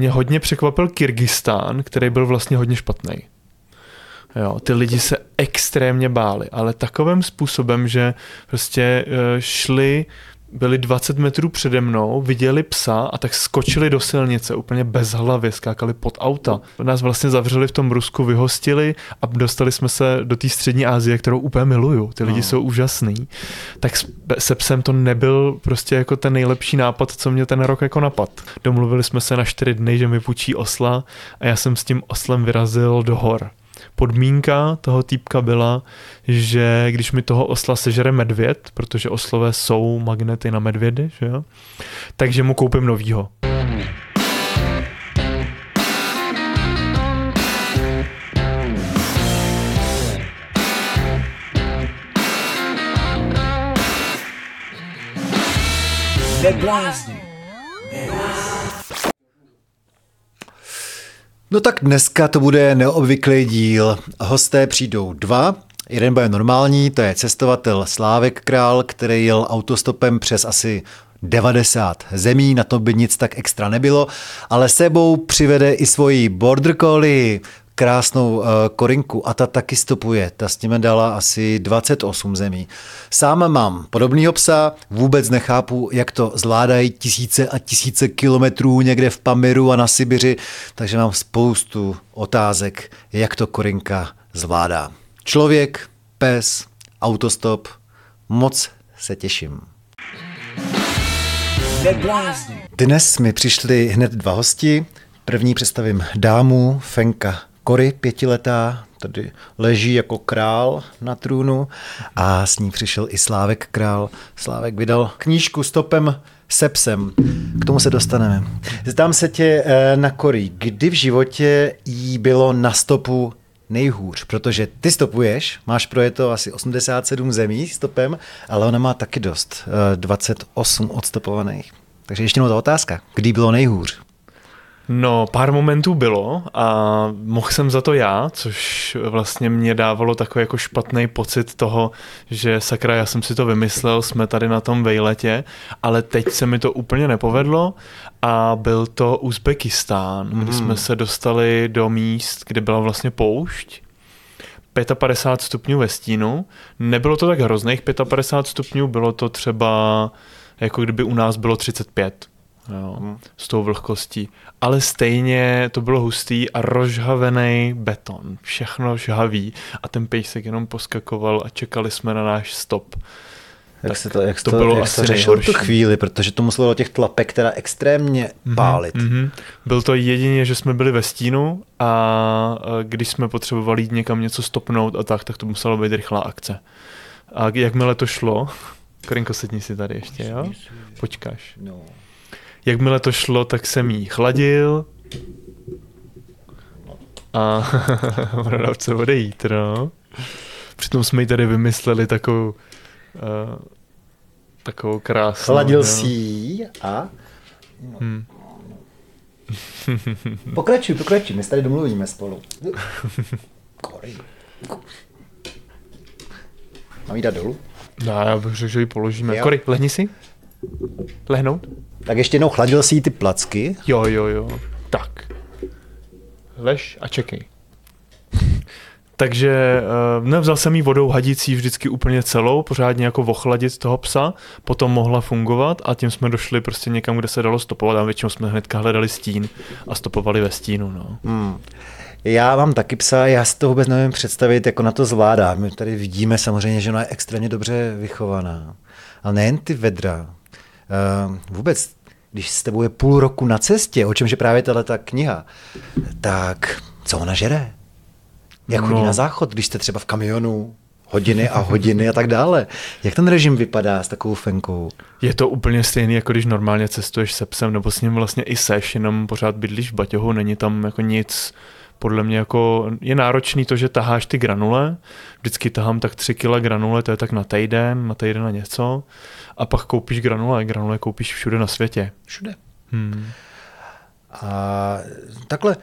Mě hodně překvapil Kyrgyzstán, který byl vlastně hodně špatný. Jo, ty lidi se extrémně báli, ale takovým způsobem, že prostě eh, šli byli 20 metrů přede mnou, viděli psa a tak skočili do silnice úplně bez hlavy, skákali pod auta. Nás vlastně zavřeli v tom Rusku, vyhostili a dostali jsme se do té střední Asie, kterou úplně miluju. Ty lidi no. jsou úžasný. Tak se psem to nebyl prostě jako ten nejlepší nápad, co mě ten rok jako napad. Domluvili jsme se na čtyři dny, že mi půjčí osla a já jsem s tím oslem vyrazil do hor podmínka toho týpka byla, že když mi toho osla sežere medvěd, protože oslové jsou magnety na medvědy, že jo, takže mu koupím novýho. Neblázni. No tak dneska to bude neobvyklý díl. Hosté přijdou dva. Jeden bude normální, to je cestovatel Slávek Král, který jel autostopem přes asi 90 zemí, na to by nic tak extra nebylo, ale sebou přivede i svoji border collie, krásnou uh, korinku a ta taky stopuje. Ta s ním dala asi 28 zemí. Sám mám podobného psa, vůbec nechápu, jak to zvládají tisíce a tisíce kilometrů někde v Pamiru a na Sibiři, takže mám spoustu otázek, jak to korinka zvládá. Člověk, pes, autostop, moc se těším. Dnes mi přišli hned dva hosti. První představím dámu Fenka Kory pětiletá tady leží jako král na trůnu a s ní přišel i Slávek král. Slávek vydal knížku stopem se psem. K tomu se dostaneme. Zdám se tě eh, na Kory. Kdy v životě jí bylo na stopu nejhůř, protože ty stopuješ, máš projeto asi 87 zemí stopem, ale ona má taky dost, 28 eh, odstopovaných. Takže ještě ta otázka, kdy bylo nejhůř? No, pár momentů bylo a mohl jsem za to já, což vlastně mě dávalo takový jako špatný pocit toho, že sakra, já jsem si to vymyslel, jsme tady na tom vejletě, ale teď se mi to úplně nepovedlo a byl to Uzbekistán, mm. kdy jsme se dostali do míst, kde byla vlastně poušť 55 stupňů ve stínu. Nebylo to tak hrozných 55 stupňů, bylo to třeba jako kdyby u nás bylo 35 jo, hmm. s tou vlhkostí. Ale stejně to bylo hustý a rozhavený beton. Všechno žhavý a ten pejsek jenom poskakoval a čekali jsme na náš stop. Jak se to, jak to, to bylo jak asi to řešilo tu chvíli, protože to muselo do těch tlapek teda extrémně mm-hmm, pálit. Mm-hmm. Byl to jedině, že jsme byli ve stínu a když jsme potřebovali jít někam něco stopnout a tak, tak to muselo být rychlá akce. A jakmile to šlo, Korinko, sedni si tady ještě, jo? Počkáš. No. Jakmile to šlo, tak jsem jí chladil a ona chce odejít, no. Přitom jsme jí tady vymysleli takovou uh, takovou krásnou. Chladil no. si a... Hmm. pokračuj, pokračuj, my se tady domluvíme spolu. Kory. Mám jí dát dolů? No, já bych řekl, že ji položíme. Jo. Kory, lehni si. Lehnout? Tak ještě jednou chladil si ty placky? Jo, jo, jo. Tak. Lež a čekej. Takže uh, nevzal jsem jí vodou hadicí vždycky úplně celou, pořádně jako ochladit toho psa, potom mohla fungovat a tím jsme došli prostě někam, kde se dalo stopovat a většinou jsme hnedka hledali stín a stopovali ve stínu. No. Hmm. Já mám taky psa, já si to vůbec nevím představit, jako na to zvládá. My tady vidíme samozřejmě, že ona je extrémně dobře vychovaná. Ale nejen ty vedra, vůbec, když s tebou je půl roku na cestě, o čemž je právě tato kniha, tak co ona žere? Jak chodí no. na záchod, když jste třeba v kamionu, hodiny a hodiny a tak dále. Jak ten režim vypadá s takovou fenkou? Je to úplně stejný, jako když normálně cestuješ se psem, nebo s ním vlastně i seš, jenom pořád bydlíš v baťohu, není tam jako nic, podle mě jako je náročný to, že taháš ty granule, vždycky tahám tak tři kila granule, to je tak na týden, na týden na něco a pak koupíš granule, granule koupíš všude na světě. Všude. Hmm. A takhle,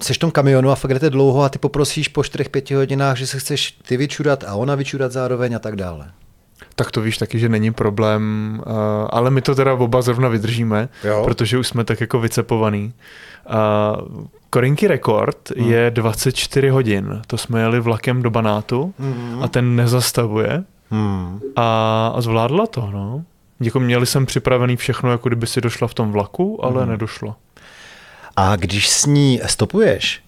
jsi v tom kamionu a fakt jdete dlouho a ty poprosíš po 4-5 hodinách, že se chceš ty vyčurat a ona vyčurat zároveň a tak dále. Tak to víš taky, že není problém, uh, ale my to teda oba zrovna vydržíme, Jo. protože už jsme tak jako vycepovaný. Uh, Korinky rekord Hmm. je 24 hodin. To jsme jeli vlakem do Banátu Mhm. a ten nezastavuje Hmm. a, a zvládla to, no. Jako měli jsem připravený všechno, jako kdyby si došla v tom vlaku, ale Mhm. nedošlo. A když s ní stopuješ,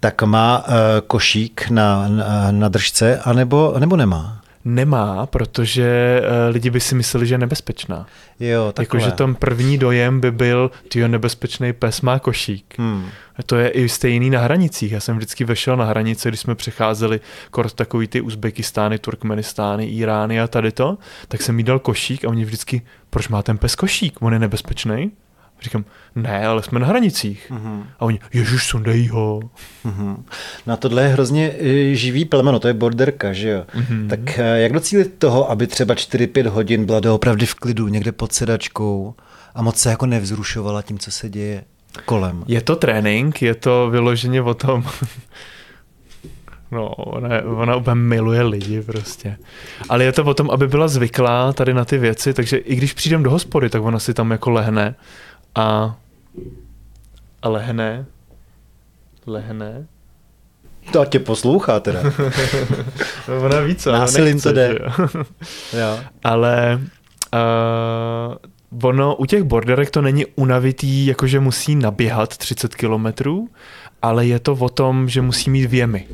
tak má uh, košík na, na, na držce, anebo, nebo nemá? Nemá, protože uh, lidi by si mysleli, že je nebezpečná. Jo, takové. Jakože tam první dojem by byl, ty nebezpečný pes má košík. Hmm. To je i stejný na hranicích. Já jsem vždycky vešel na hranice, když jsme přecházeli kort takový ty Uzbekistány, Turkmenistány, Irány a tady to, tak jsem jí dal košík a oni vždycky, proč má ten pes košík? On je nebezpečný? Říkám, ne, ale jsme na hranicích. Mhm. A oni, ježiš, sundej ho. Mhm. Na tohle je hrozně eh, živý plemeno, to je borderka, že jo? Mhm. Tak eh, jak docílit toho, aby třeba 4-5 hodin byla doopravdy v klidu, někde pod sedačkou a moc se jako nevzrušovala tím, co se děje kolem? Je to trénink, je to vyloženě o tom, no, ona, ona úplně miluje lidi prostě. Ale je to o tom, aby byla zvyklá tady na ty věci, takže i když přijdem do hospody, tak ona si tam jako lehne a, a lehne, lehne. To tě poslouchá teda. No, ona ví co, Násilím nechce, to jde. že jo. jo. Ale uh, ono u těch borderek to není unavitý, jakože musí naběhat 30 kilometrů, ale je to o tom, že musí mít věmy.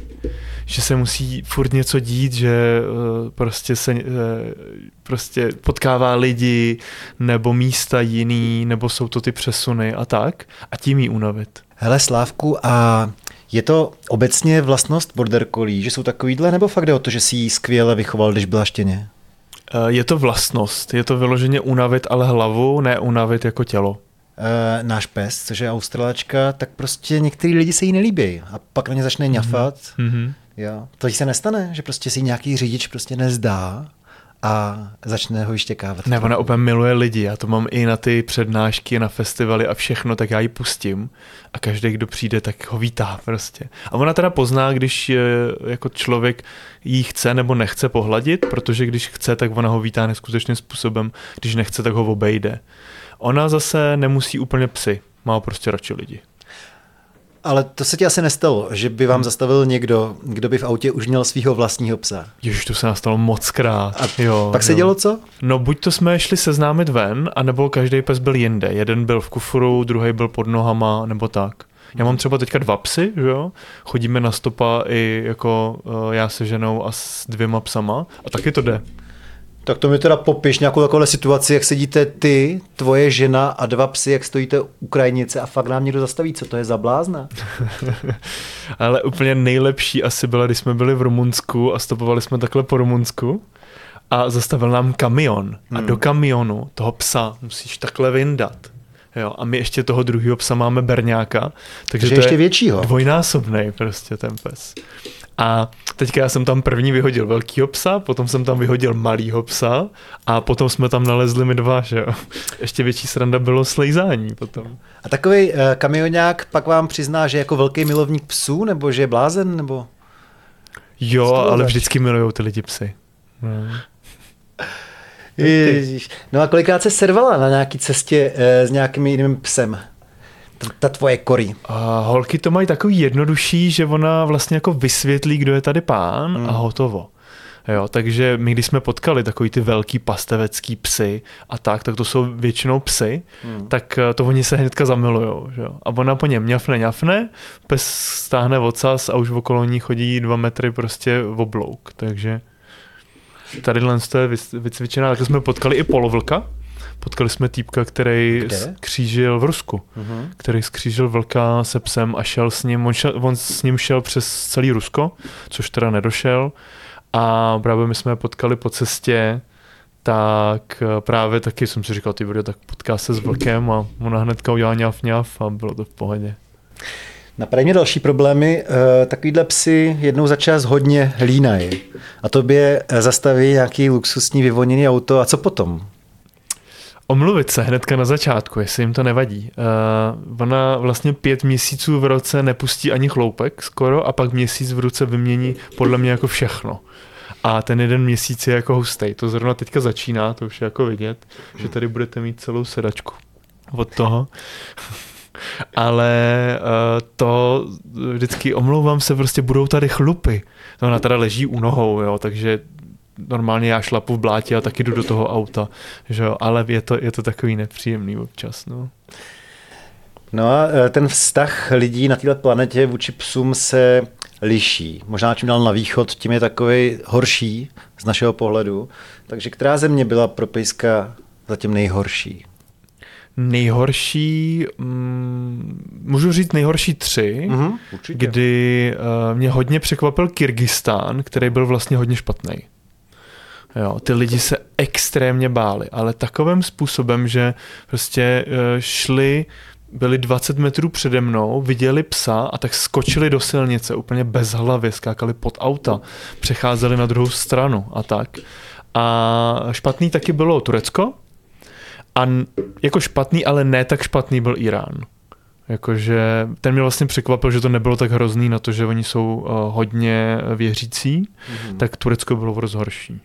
Že se musí furt něco dít, že uh, prostě se uh, prostě potkává lidi, nebo místa jiný, nebo jsou to ty přesuny a tak. A tím jí unavit. Hele Slávku, a je to obecně vlastnost border collie, že jsou takovýhle, nebo fakt jde o to, že si ji skvěle vychoval, když byla štěně? Uh, je to vlastnost, je to vyloženě unavit, ale hlavu, ne unavit jako tělo. E, náš pes, což je australačka, tak prostě některý lidi se jí nelíbí a pak na ně začne ňafat. Mhm. Jo. To jí se nestane, že prostě si nějaký řidič prostě nezdá a začne ho vyštěkávat. Ne, ona úplně miluje lidi, já to mám i na ty přednášky, na festivaly a všechno, tak já ji pustím a každý, kdo přijde, tak ho vítá prostě. A ona teda pozná, když eh, jako člověk jí chce nebo nechce pohladit, protože když chce, tak ona ho vítá neskutečným způsobem, když nechce, tak ho obejde. Ona zase nemusí úplně psy, má prostě radši lidi. Ale to se ti asi nestalo, že by vám zastavil někdo, kdo by v autě už měl svého vlastního psa. Ježiš, to se nás stalo moc krát. A jo, Pak se jo. dělo co? No buď to jsme šli seznámit ven, anebo každý pes byl jinde. Jeden byl v kufru, druhý byl pod nohama, nebo tak. Já mám třeba teďka dva psy, že jo? Chodíme na stopa i jako uh, já se ženou a s dvěma psama a taky to jde. Tak to mi teda popiš nějakou takovou situaci, jak sedíte ty, tvoje žena a dva psy, jak stojíte u krajnice a fakt nám někdo zastaví, co to je za blázna? Ale úplně nejlepší asi byla, když jsme byli v Rumunsku a stopovali jsme takhle po Rumunsku a zastavil nám kamion. A Hmm. do kamionu toho psa musíš takhle vyndat. Jo, a my ještě toho druhého psa máme berňáka, takže Takže to ještě je většího. dvojnásobný prostě ten pes. A teďka já jsem tam první vyhodil velkýho psa, potom jsem tam vyhodil malýho psa a potom jsme tam nalezli my dva, že jo. Ještě větší sranda bylo slejzání potom. A takový uh, kamionák pak vám přizná, že je jako velký milovník psů, nebo že je blázen, nebo... Jo, ale vždycky milujou ty lidi psy. No. Ježiš. No a kolikrát se servala na nějaký cestě uh, s nějakým jiným psem? Ta, tvoje kory. A holky to mají takový jednodušší, že ona vlastně jako vysvětlí, kdo je tady pán Hmm. a hotovo. Jo, takže my, když jsme potkali takový ty velký pastevecký psy a tak, tak to jsou většinou psy, Hmm. tak eh, to oni se hnedka zamilujou. Že jo? A ona po něm ňafne, ňafne, pes stáhne ocas a už okolo ní chodí dva metry prostě v oblouk. Takže tady to je vycvičená. Tak jsme potkali i polovlka. Potkali jsme týpka, který Kde? skřížil v Rusku Mhm. který skřížil vlka se psem a šel s ním, on, šel, on s ním šel přes celý Rusko, což teda nedošel a právě my jsme je potkali po cestě, tak eh, právě taky jsem si říkal, ty video, tak potká se s vlkem a ona hnedka udělala ňaf ňaf a bylo to v pohodě. Napadají mě další problémy. Eh, Takovýhle psy jednou za čas hodně hlínají. A tobě eh, zastaví nějaký luxusní vyvoněný auto. A co potom? Omluvit se hnedka na začátku, jestli jim to nevadí. Uh, ona vlastně pět měsíců v roce nepustí ani chloupek skoro a pak měsíc v ruce vymění podle mě jako všechno. a ten jeden měsíc je jako hustý. To zrovna teďka začíná, to už je jako vidět, že tady budete mít celou sedačku od toho. Ale uh, to vždycky omlouvám se, prostě budou tady chlupy. To ona teda leží u nohou, jo, takže normálně já šlapu v blátě a taky jdu do toho auta, že jo, ale je to, je to takový nepříjemný občas, no. No a e, ten vztah lidí na této planetě vůči psům se liší. Možná čím dál na východ, tím je takový horší z našeho pohledu. Takže která země byla pro pejska zatím nejhorší? Nejhorší, mm, můžu říct nejhorší tři, mm-hmm, kdy uh, mě hodně překvapil Kyrgyzstán, který byl vlastně hodně špatný. Jo, ty lidi se extrémně báli, ale takovým způsobem, že prostě uh, šli byli 20 metrů přede mnou, viděli psa a tak skočili do silnice úplně bez hlavy, skákali pod auta, přecházeli na druhou stranu a tak. A špatný taky bylo Turecko a jako špatný, ale ne tak špatný byl Irán. Jakože ten mě vlastně překvapil, že to nebylo tak hrozný na to, že oni jsou uh, hodně věřící, mm-hmm. tak Turecko bylo v horší.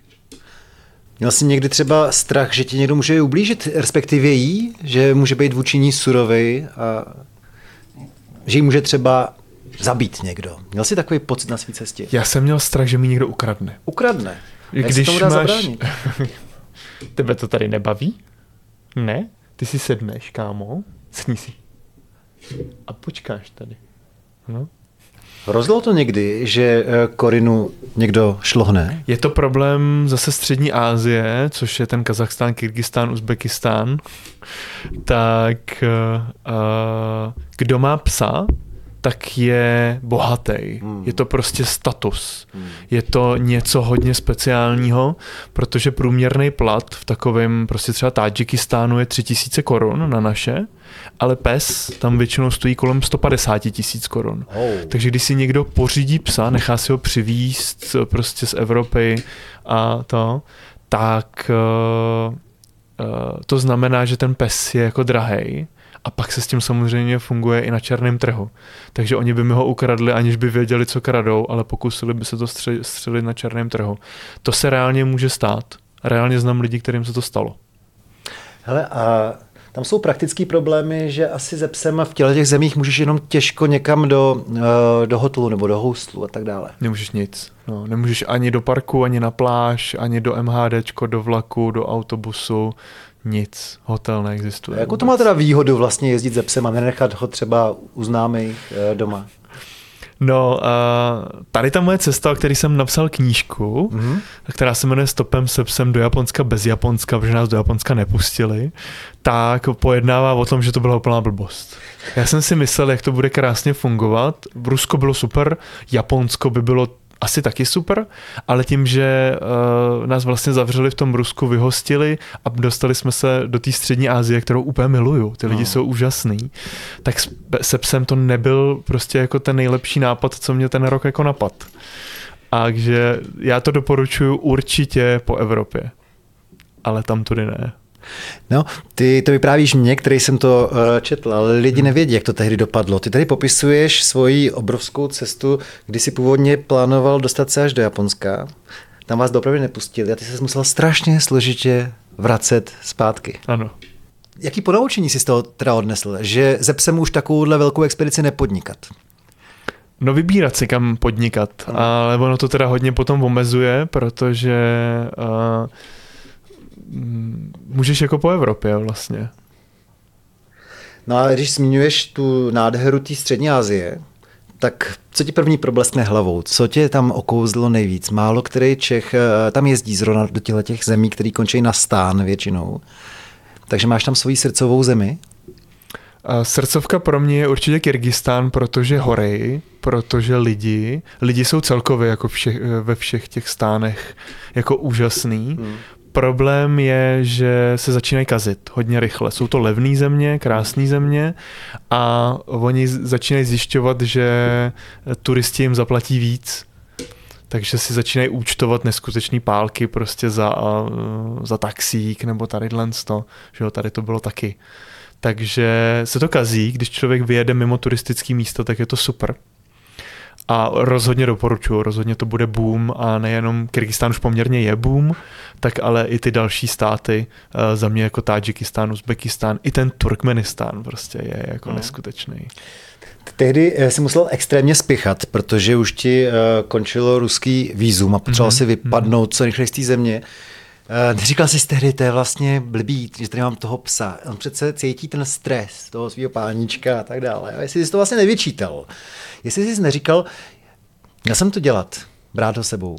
Měl jsi někdy třeba strach, že ti někdo může ublížit, respektive jí, že může být vůči ní surový a že ji může třeba zabít někdo. Měl jsi takový pocit na své cestě? Já jsem měl strach, že mi někdo ukradne. Ukradne? Jak Když tomu dá máš... zabránit? Tebe to tady nebaví? Ne? Ty si sedneš, kámo, sní si. A počkáš tady. No. Rozlo to někdy, že eh, Korinu někdo šlohne? Je to problém zase střední Asie, což je ten Kazachstán, Kyrgyzstán, Uzbekistán. Tak uh, kdo má psa, tak je bohatý. Hmm. Je to prostě status. Hmm. Je to něco hodně speciálního, protože průměrný plat v takovém prostě třeba Tadžikistánu je 3000 korun na naše, ale pes tam většinou stojí kolem 150 tisíc korun. Oh. Takže když si někdo pořídí psa, nechá si ho přivízt prostě z Evropy a to, tak uh, uh, to znamená, že ten pes je jako drahej a pak se s tím samozřejmě funguje i na černém trhu. Takže oni by mi ho ukradli, aniž by věděli, co kradou, ale pokusili by se to střelit na černém trhu. To se reálně může stát. Reálně znám lidi, kterým se to stalo. Hele, a tam jsou praktické problémy, že asi ze psem v těle těch zemích můžeš jenom těžko někam do, eh, do hotelu nebo do hostlu a tak dále. Nemůžeš nic. No, nemůžeš ani do parku, ani na pláž, ani do MHDčko, do vlaku, do autobusu nic, hotel neexistuje. Jako to má teda výhodu vlastně jezdit ze psem a nenechat ho třeba u známých eh, doma? No, uh, tady ta moje cesta, o který jsem napsal knížku, mm-hmm. která se jmenuje Stopem se psem do Japonska bez Japonska, protože nás do Japonska nepustili, tak pojednává o tom, že to byla úplná blbost. Já jsem si myslel, jak to bude krásně fungovat. Rusko bylo super, Japonsko by bylo asi taky super, ale tím, že uh, nás vlastně zavřeli v tom Rusku, vyhostili a dostali jsme se do té střední Asie, kterou úplně miluju, ty lidi no. jsou úžasný, tak se psem to nebyl prostě jako ten nejlepší nápad, co mě ten rok jako napad. Takže já to doporučuji určitě po Evropě, ale tam tudy ne. No, ty to vyprávíš mě, který jsem to uh, četl, ale lidi nevědí, jak to tehdy dopadlo. Ty tady popisuješ svoji obrovskou cestu, kdy si původně plánoval dostat se až do Japonska. Tam vás dopravy nepustili a ty se musel strašně složitě vracet zpátky. Ano. Jaký ponaučení jsi z toho teda odnesl? Že ze psem už takovouhle velkou expedici nepodnikat? No vybírat si kam podnikat, ano. ale ono to teda hodně potom omezuje, protože uh, můžeš jako po Evropě vlastně. No a když zmiňuješ tu nádheru té střední Asie, tak co ti první probleskne hlavou? Co tě tam okouzlo nejvíc? Málo který Čech eh, tam jezdí zrovna do těchto těch zemí, které končí na stán většinou. Takže máš tam svoji srdcovou zemi? Srdcovka pro mě je určitě Kyrgyzstán, protože hory, protože lidi, lidi jsou celkově jako všech, ve všech těch stánech jako úžasný, hmm. Problém je, že se začínají kazit hodně rychle. Jsou to levné země, krásné země a oni začínají zjišťovat, že turisti jim zaplatí víc, takže si začínají účtovat neskutečný pálky prostě za, za taxík nebo tady to, že jo, tady to bylo taky. Takže se to kazí, když člověk vyjede mimo turistický místo, tak je to super. A rozhodně doporučuji, rozhodně to bude boom a nejenom Kyrgyzstán už poměrně je boom, tak ale i ty další státy, uh, za mě jako Tadžikistán, Uzbekistán, i ten Turkmenistán prostě je jako hmm. neskutečný. Tehdy eh, si musel extrémně spěchat, protože už ti uh, končilo ruský výzum a potřeboval mm-hmm. si vypadnout co nejrychleji z té země. Uh, neříkal jsi tehdy, to je vlastně blbý, že tady mám toho psa. On přece cítí ten stres toho svého páníčka a tak dále. A jestli jsi to vlastně nevyčítal, jestli jsi neříkal, já jsem to dělat, brát ho sebou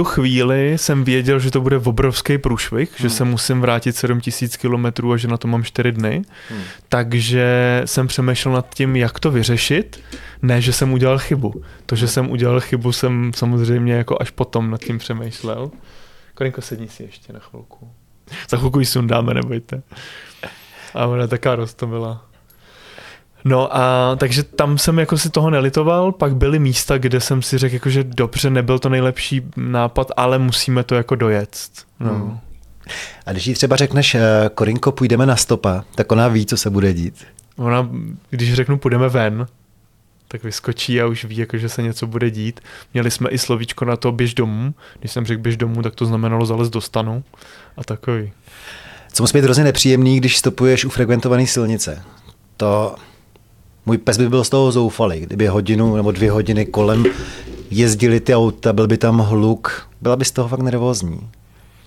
tu chvíli jsem věděl, že to bude obrovský průšvih, hmm. že se musím vrátit 7000 kilometrů a že na to mám 4 dny. Hmm. Takže jsem přemýšlel nad tím, jak to vyřešit. Ne, že jsem udělal chybu. To, že jsem udělal chybu, jsem samozřejmě jako až potom nad tím přemýšlel. Korinko, sedni si ještě na chvilku. Za chvilku ji sundáme, nebojte. A ona taká roztomila. No a takže tam jsem jako si toho nelitoval, pak byly místa, kde jsem si řekl, jako, že dobře, nebyl to nejlepší nápad, ale musíme to jako dojet. No. Hmm. A když jí třeba řekneš, eh, Korinko, půjdeme na stopa, tak ona ví, co se bude dít. Ona, když řeknu, půjdeme ven, tak vyskočí a už ví, jako, že se něco bude dít. Měli jsme i slovíčko na to běž domů. Když jsem řekl běž domů, tak to znamenalo zalez do stanu a takový. Co musí být hrozně nepříjemný, když stopuješ u frekventované silnice. To můj pes by byl z toho zoufalý, kdyby hodinu nebo dvě hodiny kolem jezdili ty auta, byl by tam hluk, byla by z toho fakt nervózní.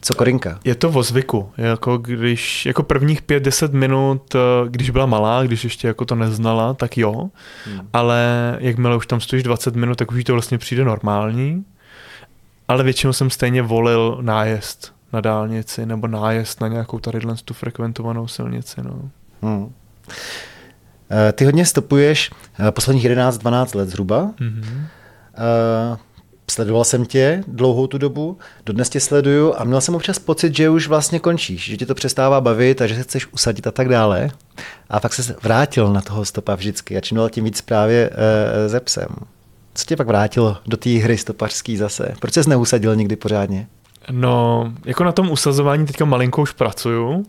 Co Korinka? Je to o zvyku. Jako, když, jako prvních pět deset minut, eh, když byla malá, když ještě jako to neznala, tak jo. Hmm. Ale jakmile už tam stojíš 20 minut, tak už to vlastně přijde normální. Ale většinou jsem stejně volil nájezd na dálnici nebo nájezd na nějakou tady tu frekventovanou silnici. No. Hmm. Eh, ty hodně stopuješ eh, posledních 11-12 let zhruba. Mm-hmm. Sledoval jsem tě dlouhou tu dobu, dodnes tě sleduju a měl jsem občas pocit, že už vlastně končíš, že ti to přestává bavit a že se chceš usadit a tak dále. A pak se vrátil na toho stopa vždycky a čím dál tím víc právě e, ze psem. Co tě pak vrátilo do té hry stopařský zase? Proč jsi neusadil nikdy pořádně? No, jako na tom usazování teďka malinko už pracuju, uh,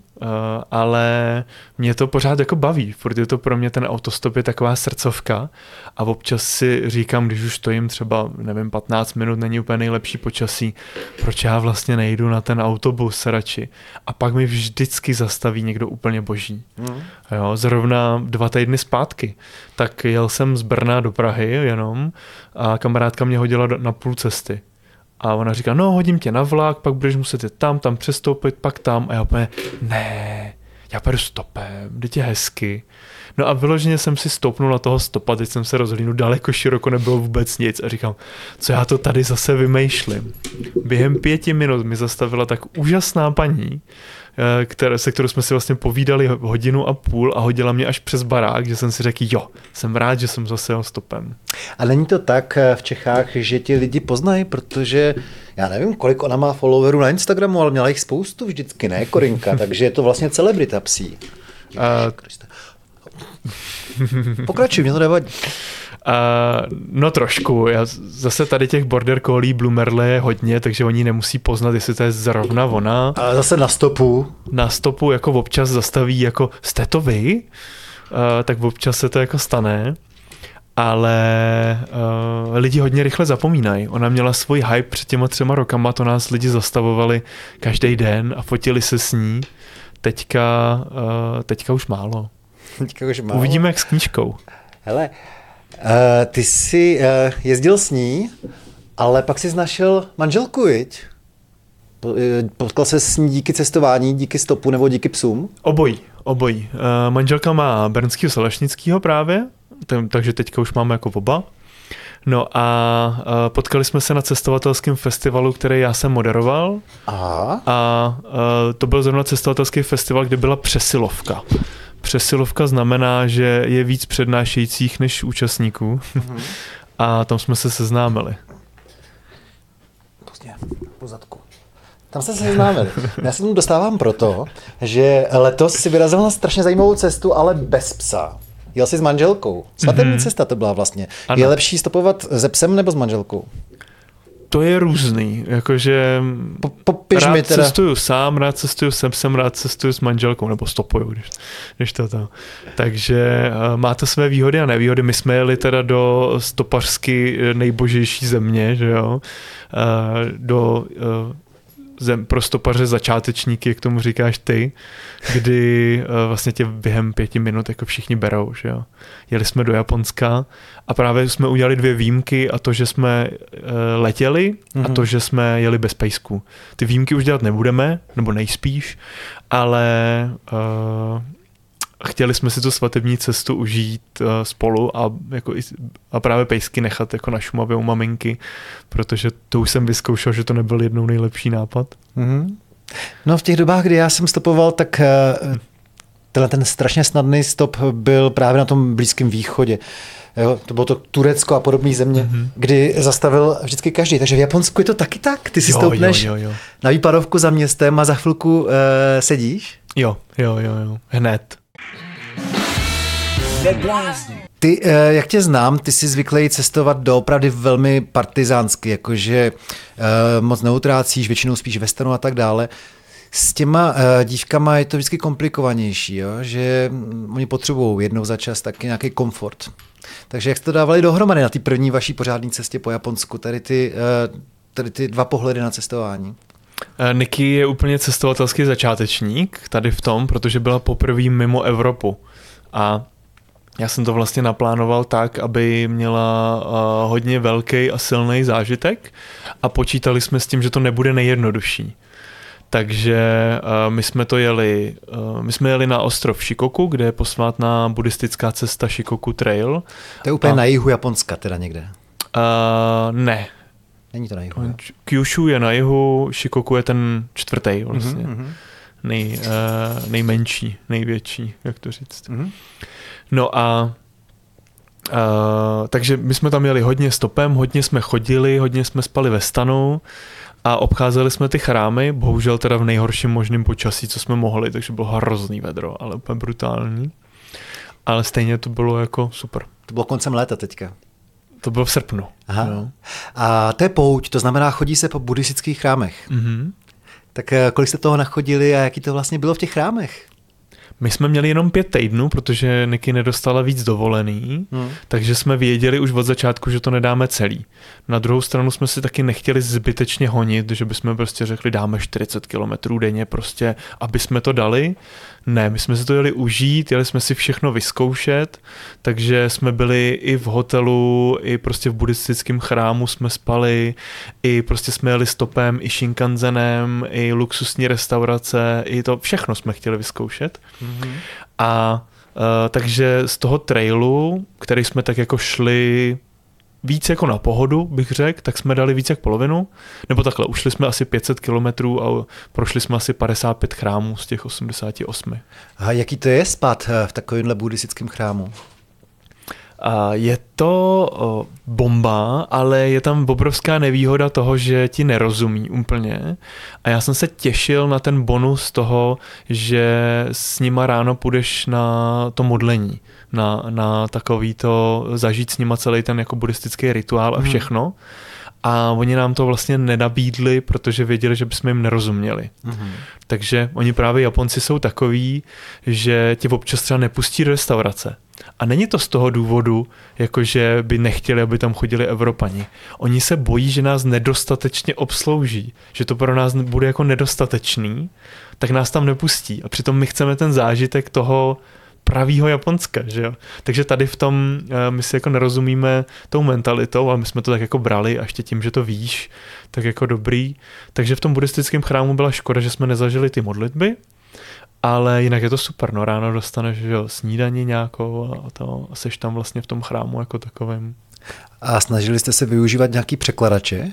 ale mě to pořád jako baví, protože to pro mě ten autostop je taková srdcovka a občas si říkám, když už stojím třeba, nevím, 15 minut, není úplně nejlepší počasí, proč já vlastně nejdu na ten autobus radši. A pak mi vždycky zastaví někdo úplně boží. Mm. Jo, zrovna dva týdny zpátky. Tak jel jsem z Brna do Prahy jenom a kamarádka mě hodila na půl cesty a ona říká, no hodím tě na vlak, pak budeš muset jít tam, tam přestoupit, pak tam. A já úplně, ne, já půjdu stopem, jde je hezky. No a vyloženě jsem si stoupnul na toho stopa, teď jsem se rozhlídnul, daleko široko nebylo vůbec nic a říkám, co já to tady zase vymýšlím. Během pěti minut mi zastavila tak úžasná paní, Eh, které, se kterou jsme si vlastně povídali hodinu a půl a hodila mě až přes barák, že jsem si řekl, jo, jsem rád, že jsem zase stopem. A není to tak eh, v Čechách, že ti lidi poznají, protože já nevím, kolik ona má followerů na Instagramu, ale měla jich spoustu vždycky, ne, Korinka, takže je to vlastně celebrita psí. Uh, Pokračuj, mě to nevadí. Uh, no trošku, já zase tady těch border collie Blue Merle je hodně, takže oni nemusí poznat, jestli to je zrovna ona. A zase na stopu. Na stopu jako občas zastaví jako, jste to vy? Uh, tak občas se to jako stane. Ale uh, lidi hodně rychle zapomínají. Ona měla svůj hype před těma třema rokama, to nás lidi zastavovali každý den a fotili se s ní. Teďka, uh, teďka už málo. Teďka už málo. Uvidíme jak s knížkou. Hele, Uh, ty jsi uh, jezdil s ní, ale pak jsi našel manželku, viď? Eh, potkal se s ní díky cestování, díky stopu nebo díky psům? Obojí, obojí. Uh, manželka má Bernského Salešnického právě, ten, takže teďka už máme jako oba. No a uh, potkali jsme se na cestovatelském festivalu, který já jsem moderoval. Aha. A uh, to byl zrovna cestovatelský festival, kde byla přesilovka. Přesilovka znamená, že je víc přednášejících než účastníků. Mm-hmm. A tam jsme se seznámili. Pozdě, po zadku. Tam se seznámili. Já se tomu dostávám proto, že letos si vyrazil na strašně zajímavou cestu, ale bez psa. Jel jsi s manželkou. Svatební mm-hmm. cesta to byla vlastně. Ano. Je lepší stopovat se psem nebo s manželkou? To je různý, jakože Po, popiš rád mi teda. cestuju sám, rád cestuju sem, sem, rád cestuju s manželkou, nebo stopuju, když, když to to. Takže uh, má to své výhody a nevýhody. My jsme jeli teda do stopařsky nejbožejší země, že jo, uh, do uh, zem, pro stopaře začátečníky, jak tomu říkáš ty, kdy uh, vlastně tě během pěti minut jako všichni berou, že jo. Jeli jsme do Japonska a právě jsme udělali dvě výjimky a to, že jsme uh, letěli a Mhm. to, že jsme jeli bez pejsků. Ty výjimky už dělat nebudeme, nebo nejspíš, ale uh, chtěli jsme si tu svatební cestu užít uh, spolu a, jako i, a právě pejsky nechat jako na Šumavě u maminky, protože to už jsem vyzkoušel, že to nebyl jednou nejlepší nápad. Mhm. No v těch dobách, kdy já jsem stopoval, tak eh, tenhle ten strašně snadný stop byl právě na tom Blízkém východě. Jo, to bylo to Turecko a podobné země, Mhm. mm-hmm. kdy zastavil vždycky každý. Takže v Japonsku je to taky tak. Ty si Jo, stoupneš jo, jo, jo. na výpadovku za městem a za chvilku uh, sedíš. Jo, jo, jo, jo. Hned. Ty, eh, jak tě znám, ty jsi zvyklý cestovat doopravdy velmi partizánsky, jakože eh, moc neutrácíš, většinou spíš westernu a tak dále. S těma eh, dívkama je to vždycky komplikovanější, jo? že mm, oni potřebují jednou za čas taky nějaký komfort. Takže jak jste to dávali dohromady na té první vaší pořádné cestě po Japonsku, tady ty, tady ty dva pohledy na cestování? Eh, Niky je úplně cestovatelský začátečník tady v tom, protože byla poprvé mimo Evropu. A já jsem to vlastně naplánoval tak, aby měla uh, hodně velký a silný zážitek a počítali jsme s tím, že to nebude nejjednodušší. Takže uh, my jsme to jeli, uh, my jsme jeli na ostrov Shikoku, kde je posvátná buddhistická cesta Shikoku Trail. To je úplně A- na jihu Japonska teda někde. Uh, ne, Není to na jihu. jo? Kyushu je na jihu, Shikoku je ten čtvrtý vlastně. Mhm, mhm. nej, uh, nejmenší, největší, jak to říct. Mhm. No a uh, takže my jsme tam jeli hodně stopem, hodně jsme chodili, hodně jsme spali ve stanu a obcházeli jsme ty chrámy, bohužel teda v nejhorším možném počasí, co jsme mohli, takže bylo hrozný vedro, ale úplně brutální. Ale stejně to bylo jako super. To bylo koncem léta teďka. To bylo v srpnu. Aha. Jo. A to je pouť, to znamená, chodí se po buddhistických chrámech. Mhm. Tak eh, kolik jste toho nachodili a jaký to vlastně bylo v těch chrámech? My jsme měli jenom pět týdnů, protože Niky nedostala víc dovolený, Hmm. takže jsme věděli už od začátku, že to nedáme celý. Na druhou stranu jsme si taky nechtěli zbytečně honit, že bychom prostě řekli, dáme 40 kilometrů denně prostě, aby jsme to dali. Ne, my jsme si to jeli užít, jeli jsme si všechno vyzkoušet, takže jsme byli i v hotelu, i prostě v buddhistickém chrámu jsme spali, i prostě jsme jeli stopem, i Shinkansenem, i luxusní restaurace, i to všechno jsme chtěli vyzkoušet. A uh, takže z toho trailu, který jsme tak jako šli víc jako na pohodu, bych řekl, tak jsme dali víc jak polovinu. Nebo takhle, ušli jsme asi 500 kilometrů a prošli jsme asi 55 chrámů z těch 88. A jaký to je spát eh, v takovémhle buddhistickém chrámu? A je to bomba, ale je tam obrovská nevýhoda toho, že ti nerozumí úplně. A já jsem se těšil na ten bonus toho, že s nima ráno půjdeš na to modlení, na, na takový to, zažít s nima celý ten jako buddhistický rituál a Mhm. všechno. A oni nám to vlastně nenabídli, protože věděli, že bychom jim nerozuměli. Mhm. Takže oni právě Japonci jsou takový, že tě občas třeba nepustí do restaurace. A není to z toho důvodu, jakože by nechtěli, aby tam chodili Evropani. Oni se bojí, že nás nedostatečně obslouží, že to pro nás bude jako nedostatečný, tak nás tam nepustí. A přitom my chceme ten zážitek toho pravýho Japonska, že jo. Takže tady v tom eh, my si jako nerozumíme tou mentalitou, ale my jsme to tak jako brali a ještě tím, že to víš, tak jako dobrý. Takže v tom buddhistickém chrámu byla škoda, že jsme nezažili ty modlitby, ale jinak je to super, no ráno dostaneš že jo, snídaní nějakou a to a seš tam vlastně v tom chrámu jako takovém. A snažili jste se využívat nějaký překladače?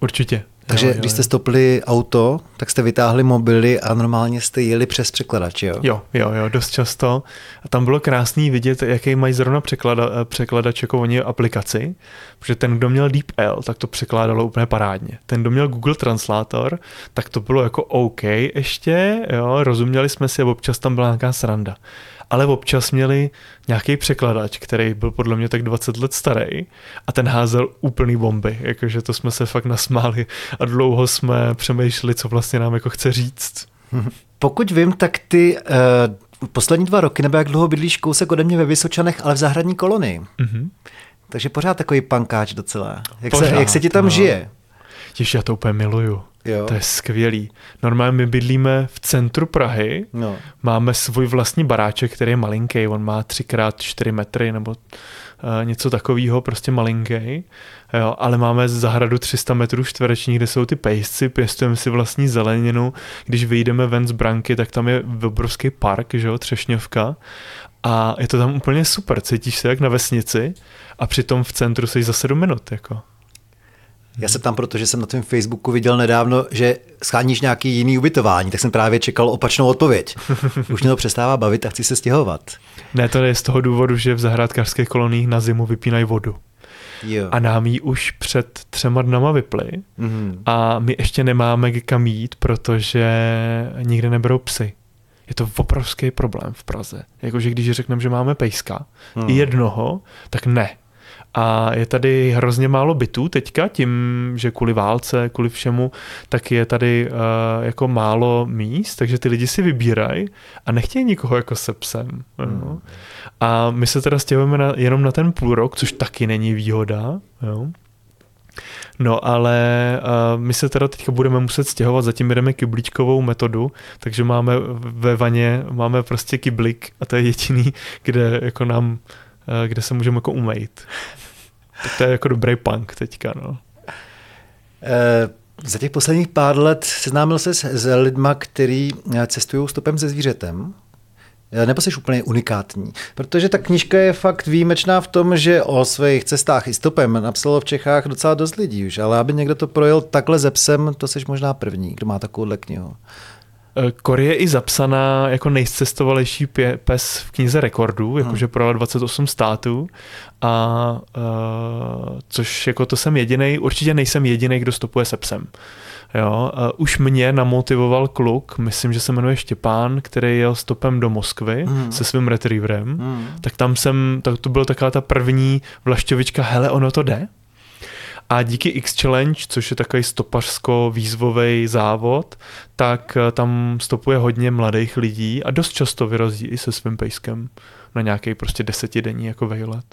Určitě. Takže jo, jo, když jste stopli auto, tak jste vytáhli mobily a normálně jste jeli přes překladač, jo? Jo, jo, jo, dost často. A tam bylo krásný vidět, jaký mají zrovna překlada, překladač jako oni aplikaci, protože ten, kdo měl DeepL, tak to překládalo úplně parádně. Ten, kdo měl Google Translator, tak to bylo jako OK ještě, jo, rozuměli jsme si a občas tam byla nějaká sranda. Ale občas měli nějaký překladač, který byl podle mě tak 20 let starý a ten házel úplný bomby, jakože to jsme se fakt nasmáli a dlouho jsme přemýšleli, co vlastně nám jako chce říct. Pokud vím, tak ty uh, poslední dva roky, nebo jak dlouho bydlíš kousek ode mě ve Vysočanech, ale v zahradní kolonii. Mm-hmm. Takže pořád takový pankáč docela. Jak, pořád, se, jak se ti tam no. žije? Ježiš, já to úplně miluju. Jo. To je skvělý. Normálně my bydlíme v centru Prahy, no. máme svůj vlastní baráček, který je malinký, on má 3x4 metry nebo uh, něco takového, prostě malinký, jo, ale máme zahradu 300 metrů čtverečních, kde jsou ty pejsci, pěstujeme si vlastní zeleninu, když vyjdeme ven z branky, tak tam je obrovský park, že jo, Třešňovka a je to tam úplně super, cítíš se jak na vesnici a přitom v centru jsi za 7 minut, jako. Já se tam, protože jsem na tvém Facebooku viděl nedávno, že scháníš nějaký jiný ubytování, tak jsem právě čekal opačnou odpověď. Už mě to přestává bavit a chci se stěhovat. Ne, to je z toho důvodu, že v zahrádkářských koloniích na zimu vypínají vodu. Jo. A nám ji už před třema dnama vypli mm-hmm. a my ještě nemáme kam jít, protože nikde neberou psy. Je to obrovský problém v Praze. Jakože když řekneme, že máme pejska, hmm. jednoho, tak ne. A je tady hrozně málo bytů teďka, tím, že kvůli válce, kvůli všemu, tak je tady uh, jako málo míst, takže ty lidi si vybírají a nechtějí nikoho jako se psem. Hmm. Jo. A my se teda stěhujeme na, jenom na ten půl rok, což taky není výhoda. Jo. No ale uh, my se teda teďka budeme muset stěhovat, zatím jdeme kyblíčkovou metodu, takže máme ve vaně, máme prostě kyblik a to je jediný, kde jako nám, kde se můžeme jako umejt. Tak to je jako dobrý punk teďka, no. Uh... Za těch posledních pár let seznámil se s lidma, kteří cestují stopem se zvířetem? nebo jsi úplně unikátní. Protože ta knižka je fakt výjimečná v tom, že o svých cestách i stopem napsalo v Čechách docela dost lidí už, ale aby někdo to projel takhle ze psem, to jsi možná první, kdo má takovouhle knihu. Kori je i zapsaná jako nejcestovalejší pes v knize rekordů, jakože hmm. projela 28 států, a uh, což jako to jsem jediný, určitě nejsem jediný, kdo stopuje se psem. Jo, uh, už mě namotivoval kluk, myslím, že se jmenuje Štěpán, který jel stopem do Moskvy mm. se svým retrieverem, mm. tak tam jsem, tak to byla taková ta první vlašťovička, hele, ono to jde. A díky X Challenge, což je takový stopařsko-výzvový závod, tak eh, tam stopuje hodně mladých lidí a dost často vyrazí i se svým pejskem na nějaký prostě desetidenní jako vejlet.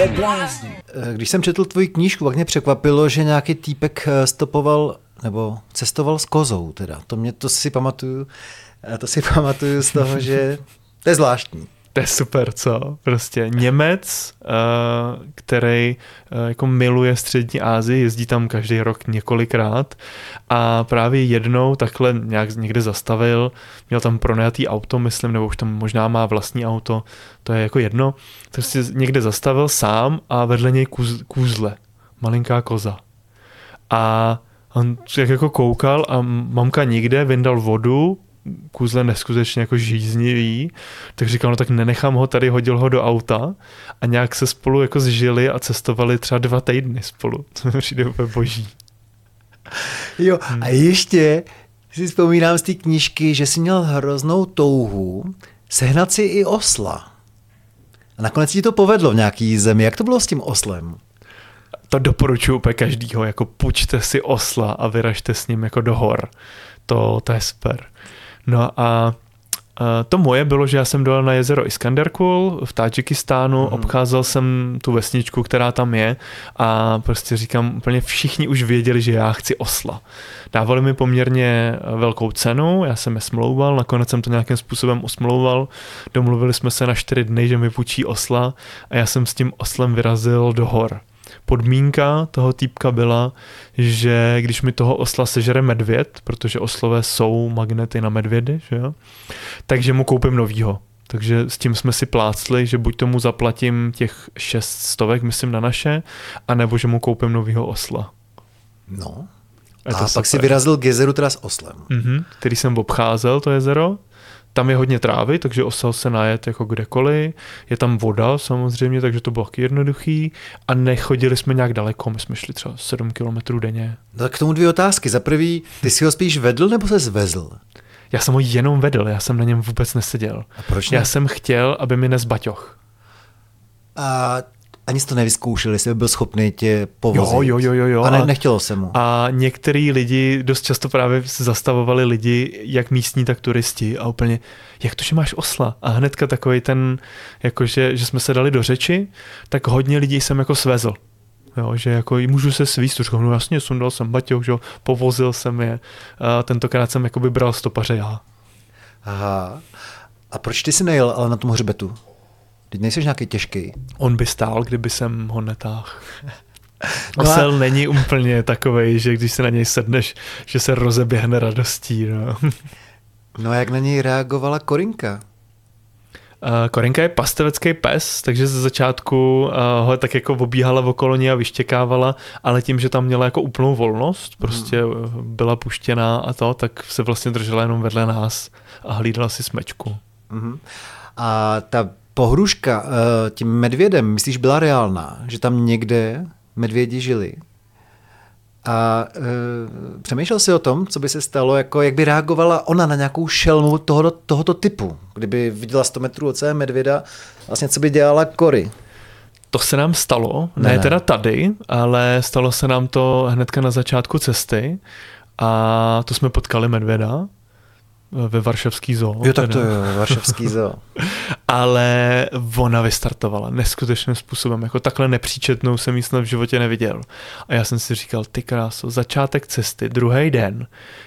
Eh, když jsem četl tvoji knížku, tak mě překvapilo, že nějaký týpek eh, stopoval nebo cestoval s kozou teda. To mě to si pamatuju, to si pamatuju z toho, že to je zvláštní. To je super, co? Prostě Němec, uh, který uh, jako miluje střední Asii, jezdí tam každý rok několikrát a právě jednou takhle nějak někde zastavil, měl tam pronajatý auto, myslím, nebo už tam možná má vlastní auto, to je jako jedno, tak si někde zastavil sám a vedle něj kůz, kůzle, malinká koza. A on jak jako koukal a mamka nikde, vyndal vodu, kůzle neskutečně jako žíznivý, tak říkal, no tak nenechám ho tady, hodil ho do auta a nějak se spolu jako zžili a cestovali třeba dva týdny spolu, to mi přijde úplně boží. Jo, hmm. a ještě si vzpomínám z té knížky, že jsi měl hroznou touhu sehnat si i osla. A nakonec ti to povedlo v nějaký zemi. Jak to bylo s tím oslem? To doporučuji úplně každýho, jako půjčte si osla a vyražte s ním jako do hor. To, to je super. No a to moje bylo, že já jsem dojel na jezero Iskanderkul v Tadžikistánu, mm. obcházel jsem tu vesničku, která tam je a prostě říkám, úplně všichni už věděli, že já chci osla. Dávali mi poměrně velkou cenu, já jsem je smlouval, nakonec jsem to nějakým způsobem osmlouval, domluvili jsme se na čtyři dny, že mi půjčí osla a já jsem s tím oslem vyrazil do hor podmínka toho týpka byla, že když mi toho osla sežere medvěd, protože oslové jsou magnety na medvědy, že jo, takže mu koupím novýho. Takže s tím jsme si plácli, že buď tomu zaplatím těch šest stovek, myslím, na naše, anebo že mu koupím novýho osla. No. A, a pak super. si vyrazil k jezeru teda s oslem. Mm-hmm, který jsem obcházel, to jezero. Tam je hodně trávy, takže osel se najet jako kdekoliv. Je tam voda samozřejmě, takže to bylo taky jednoduchý. A nechodili jsme nějak daleko, my jsme šli třeba 7 kilometrů denně. No tak k tomu dvě otázky. Za prvý, ty si ho spíš vedl nebo se zvezl? Já jsem ho jenom vedl, já jsem na něm vůbec neseděl. A proč ne? Já jsem chtěl, aby mi nes baťoch. A ani jsi to nevyzkoušel, jestli by byl schopný tě povozit. Jo, jo, jo, jo, jo. A ne, nechtělo se mu. A některý lidi dost často právě zastavovali lidi, jak místní, tak turisti a úplně, jak to, že máš osla? A hnedka takový ten, jakože, že jsme se dali do řeči, tak hodně lidí jsem jako svezl. Jo, že jako můžu se svíst, to říkám, no jasně, sundal jsem baťoch, že povozil jsem je. A tentokrát jsem jako bral stopaře já. Aha. A proč ty jsi nejel ale na tom hřbetu? Teď nejsi nějaký těžký. On by stál, kdyby jsem ho netáhl. No a- Osel není úplně takovej, že když se na něj sedneš, že se rozeběhne radostí. No. No a jak na něj reagovala Korinka? Uh, Korinka je pastevecký pes, takže ze začátku uh, ho tak jako obíhala okolo ní a vyštěkávala, ale tím, že tam měla jako úplnou volnost, prostě uh, byla puštěná a to, tak se vlastně držela jenom vedle nás a hlídala si smečku. Mhm. A ta pohruška eh, tím medvědem, myslíš, byla reálná? Že tam někde medvědi žili? A e, přemýšlel jsi o tom, co by se stalo, jako jak by reagovala ona na nějakou šelmu tohoto, tohoto typu? Kdyby viděla 100 metrů od sebe medvěda, vlastně co by dělala Kory? To se nám stalo, ne, Ne, ne teda tady, ale stalo se nám to hnedka na začátku cesty a to jsme potkali medvěda ve Varšavský zoo. Jo, tak to je Varšavský zoo. ale ona vystartovala neskutečným způsobem. Jako takhle nepříčetnou jsem ji snad v životě neviděl. A já jsem si říkal, ty kráso, začátek cesty, druhý den,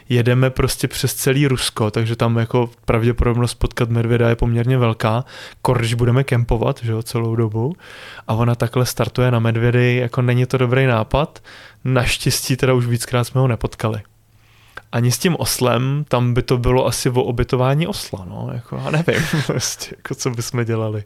jedeme prostě přes celý Rusko, takže tam jako pravděpodobnost potkat medvěda je poměrně velká, kor, když budeme kempovat, že jo, celou dobu. A ona takhle startuje na medvědy, jako není to dobrý nápad. Naštěstí teda už víckrát jsme ho nepotkali. Ani s tím oslem, tam by to bylo asi o obytování osla, no, jako, já nevím, prostě, jako co bychom dělali.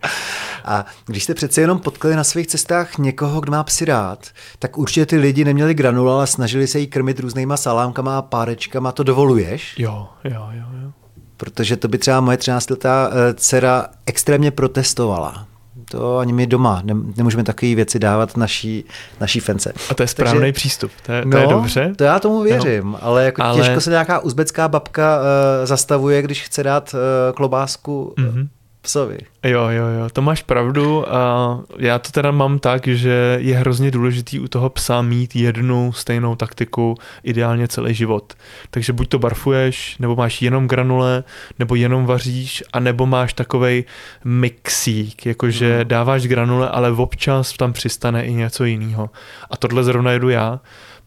A když jste přece jenom potkali na svých cestách někoho, kdo má psy rád, tak určitě ty lidi neměli granul, ale snažili se jí krmit různýma salámkama a párečkama. To dovoluješ? Jo, jo, jo, jo. Protože to by třeba moje 13-letá eh, dcera extrémně protestovala. To ani my doma ne, nemůžeme takové věci dávat naší, naší fence. A to je správný Takže, přístup, to je, to no, je dobře. to já tomu věřím, ale jako Ale- těžko se nějaká uzbecká babka uh, zastavuje, když chce dát uh, klobásku Mhm. Psovi. Jo, jo, jo, to máš pravdu a já to teda mám tak, že je hrozně důležitý u toho psa mít jednu stejnou taktiku ideálně celý život. Takže buď to barfuješ, nebo máš jenom granule, nebo jenom vaříš, a nebo máš takovej mixík, jakože Mhm. dáváš granule, ale občas tam přistane i něco jiného. A tohle zrovna jedu já,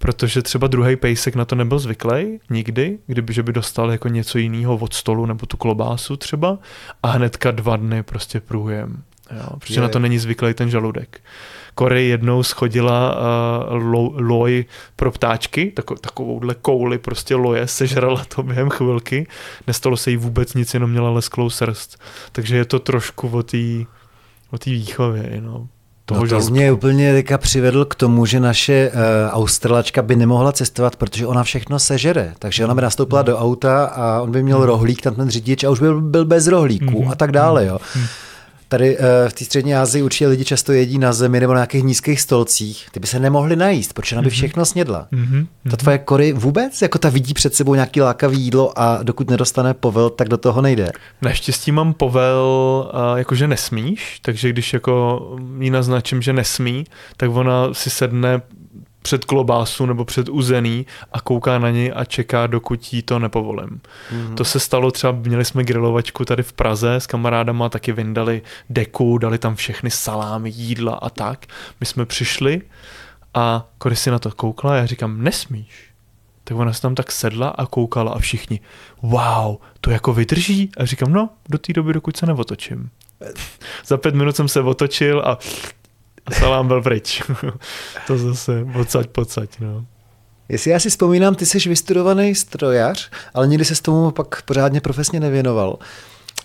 protože třeba druhý pejsek na to nebyl zvyklý nikdy, kdyby že by dostal jako něco jiného od stolu nebo tu klobásu třeba a hnedka dva dny prostě průjem. Jo, protože Je. na to není zvyklý ten žaludek. Kory jednou schodila uh, lo, loj pro ptáčky, tako, takovouhle kouli prostě loje, sežrala to během chvilky, nestalo se jí vůbec nic, jenom měla lesklou srst. Takže je to trošku o té o výchově, no. Toho No to žaludku. mě úplně teďka přivedl k tomu, že naše uh, australačka by nemohla cestovat, protože ona všechno sežere. Takže ona by nastoupila Hmm. do auta a on by měl rohlík, tam ten řidič a už by byl bez rohlíku Mhm. a tak dále. Jo. Tady uh, v té střední Asii určitě lidi často jedí na zemi nebo na nějakých nízkých stolcích. Ty by se nemohli najíst, protože ona by všechno snědla. Mhm, Ta tvoje kory vůbec, jako ta vidí před sebou nějaký lákavý jídlo a dokud nedostane povel, tak do toho nejde. Naštěstí mám povel, jakože nesmíš, takže když jako jí naznačím, že nesmí, tak ona si sedne před klobásu nebo před uzený a kouká na něj a čeká, dokud jí to nepovolím. Mm. To se stalo třeba, měli jsme grilovačku tady v Praze s kamarádama, taky vyndali deku, dali tam všechny salámy, jídla a tak. My jsme přišli a Kory si na to koukla a já říkám, nesmíš. Tak ona se tam tak sedla a koukala a všichni, wow, to jako vydrží? A říkám, no, do té doby, dokud se neotočím. Za pět minut jsem se otočil a, a salám byl pryč. to zase pocať, pocať, no. Jestli já si vzpomínám, ty jsi vystudovaný strojař, ale nikdy se s tomu pak pořádně profesně nevěnoval.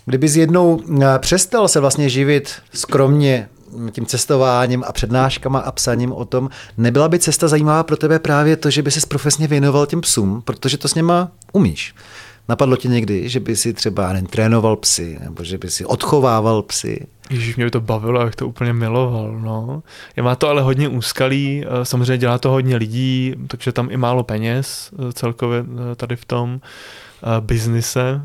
Kdyby jednou eh, přestal se vlastně živit skromně tím cestováním a přednáškama a psaním o tom, nebyla by cesta zajímavá pro tebe právě to, že by se profesně věnoval těm psům, protože to s něma umíš. Napadlo ti někdy, že by si třeba nevím, trénoval psy, nebo že by si odchovával psy? Ježíš, mě by to bavilo, jak to úplně miloval, no. Je má to ale hodně úskalí, eh, samozřejmě dělá to hodně lidí, takže tam i málo peněz eh, celkově eh, tady v tom. biznise.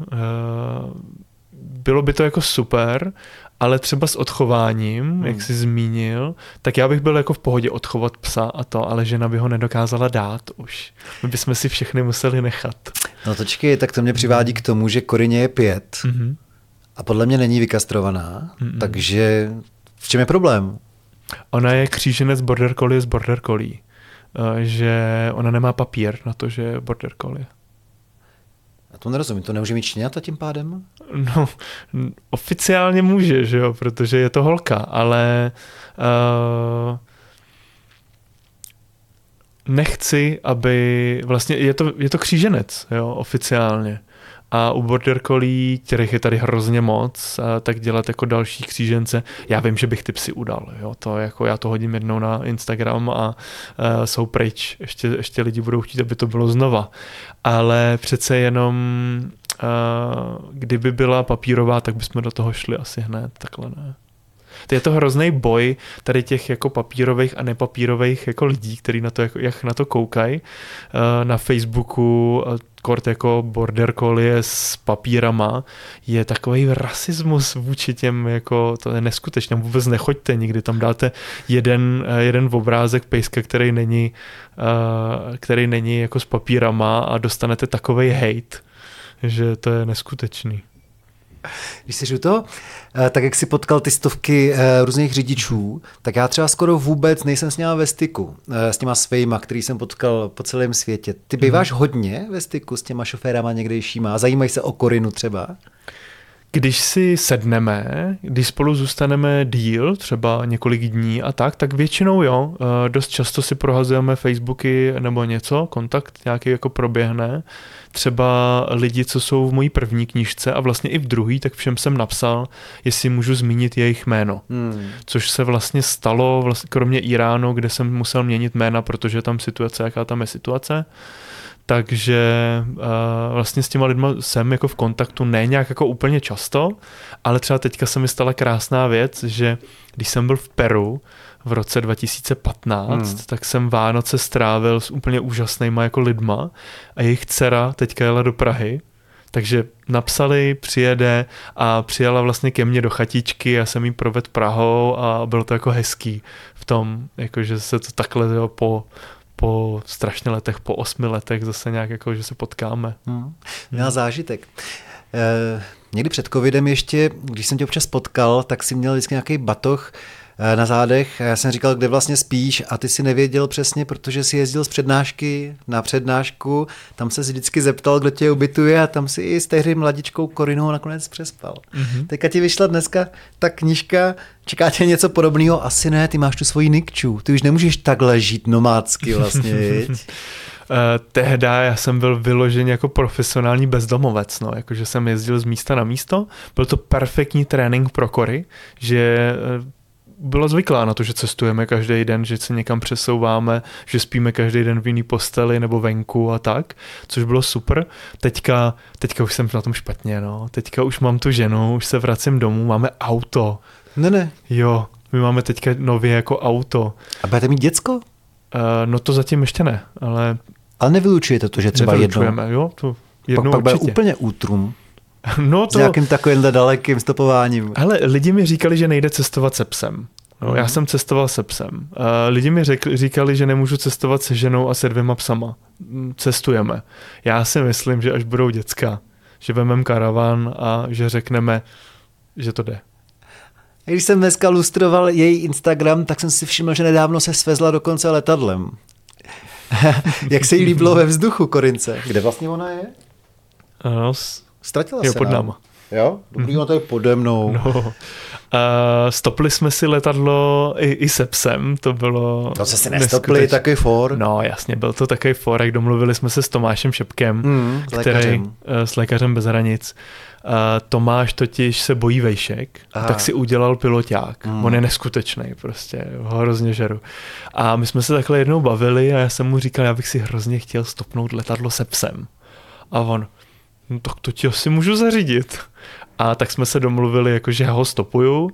Bylo by to jako super, ale třeba s odchováním, hmm. jak jsi zmínil, tak já bych byl jako v pohodě odchovat psa a to, ale žena by ho nedokázala dát už. My bychom si všechny museli nechat. No točky, tak to mě přivádí k tomu, že Korině je pět mm-hmm. a podle mě není vykastrovaná, mm-hmm. takže v čem je problém? Ona je kříženec border collie z border collie. Eh, že ona nemá papír na to, že je border collie. Já to nerozumím, to nemůže mít čněta tím pádem? No, oficiálně může, že jo, protože je to holka, ale uh, nechci, aby, vlastně je to, je to kříženec, jo, oficiálně a u Border Collie, kterých je tady hrozně moc, tak dělat jako další křížence. Já vím, že bych ty psy udal, jo, to jako já to hodím jednou na Instagram a uh, jsou pryč. Ještě, ještě lidi budou chtít, aby to bylo znova. Ale přece jenom uh, kdyby byla papírová, tak bychom do toho šli asi hned, takhle ne. Je to hrozný boj tady těch jako papírových a nepapírových jako lidí, kteří na to, jako, jak na to koukají uh, na Facebooku, kort jako border collie s papírama, je takový rasismus vůči těm, jako to je neskutečné, vůbec nechoďte nikdy, tam dáte jeden, eh, jeden obrázek pejska, který není, který není jako s papírama a dostanete takový hate, že to je neskutečný. Když jsi u toho, eh, tak jak si potkal ty stovky eh, různých řidičů, tak já třeba skoro vůbec nejsem s nimi ve styku, eh, s těma svejma, který jsem potkal po celém světě. Ty býváš mm. hodně ve styku s těma šoférama někdejšíma a zajímají se o Korinu třeba? Když si sedneme, když spolu zůstaneme díl, třeba několik dní a tak, tak většinou jo, dost často si prohazujeme Facebooky nebo něco, kontakt nějaký jako proběhne třeba lidi, co jsou v mojí první knížce a vlastně i v druhý, tak všem jsem napsal, jestli můžu zmínit jejich jméno. Hmm. Což se vlastně stalo, vlastně, kromě Iránu, kde jsem musel měnit jména, protože tam situace, jaká tam je situace. Takže uh, vlastně s těma lidma jsem jako v kontaktu ne nějak jako úplně často, ale třeba teďka se mi stala krásná věc, že když jsem byl v Peru, v roce 2015, hmm. tak jsem Vánoce strávil s úplně úžasnýma jako lidma a jejich dcera teďka jela do Prahy, takže napsali, přijede a přijela vlastně ke mně do chatičky, já jsem jí proved Prahou a bylo to jako hezký v tom, jako že se to takhle jo, po, po strašně letech, po osmi letech zase nějak jako, že se potkáme. Hmm. Měla zážitek. E, někdy před covidem ještě, když jsem tě občas potkal, tak si měl vždycky nějaký batoh, na zádech. Já jsem říkal, kde vlastně spíš a ty si nevěděl přesně, protože si jezdil z přednášky na přednášku, tam se vždycky zeptal, kdo tě ubytuje a tam si i s tehdy mladičkou Korinou nakonec přespal. Mm-hmm. Teďka ti vyšla dneska ta knížka, čeká tě něco podobného? Asi ne, ty máš tu svoji nikču, ty už nemůžeš takhle žít nomádsky vlastně, Uh, tehda já jsem byl vyložen jako profesionální bezdomovec, no, jakože jsem jezdil z místa na místo, byl to perfektní trénink pro kory, že byla zvyklá na to, že cestujeme každý den, že se někam přesouváme, že spíme každý den v jiný posteli nebo venku a tak, což bylo super. Teďka, teďka už jsem na tom špatně, no. Teďka už mám tu ženu, už se vracím domů, máme auto. Ne, ne. Jo, my máme teďka nově jako auto. A budete mít děcko? Uh, no to zatím ještě ne, ale... Ale nevylučujete to, že třeba jednou... jo, to jednou pak, pak bude úplně útrum. No to... S nějakým takovýmhle dalekým stopováním. Ale lidi mi říkali, že nejde cestovat se psem. No, mm. Já mhm. jsem cestoval se psem. Uh, lidi mi řekli, říkali, že nemůžu cestovat se ženou a se dvěma psama. Mm, cestujeme. Já si myslím, že až budou děcka, že vememe karavan a že řekneme, že to jde. Když jsem dneska lustroval její Instagram, tak jsem si všiml, že nedávno se svezla dokonce letadlem. Jak se jí líbilo ve vzduchu, Korince? Kde vlastně ona je? No, Ztratila jo, se pod náma. Jo? Dobrý, mm-hmm. to je pode mnou. No. Uh, stopli jsme si letadlo i, i se psem, to bylo... To se si nestopli, takový for. No jasně, byl to takový for, jak domluvili jsme se s Tomášem Šepkem, mm, s který, lékařem. Uh, s lékařem bez hranic. Uh, Tomáš totiž se bojí vejšek, Aha. tak si udělal piloták. Mm. On je neskutečný, prostě, ho hrozně žeru. A my jsme se takhle jednou bavili a já jsem mu říkal, já bych si hrozně chtěl stopnout letadlo se psem. A on, no tak to ti asi můžu zařídit. A tak jsme se domluvili, jako, že ho stopuju,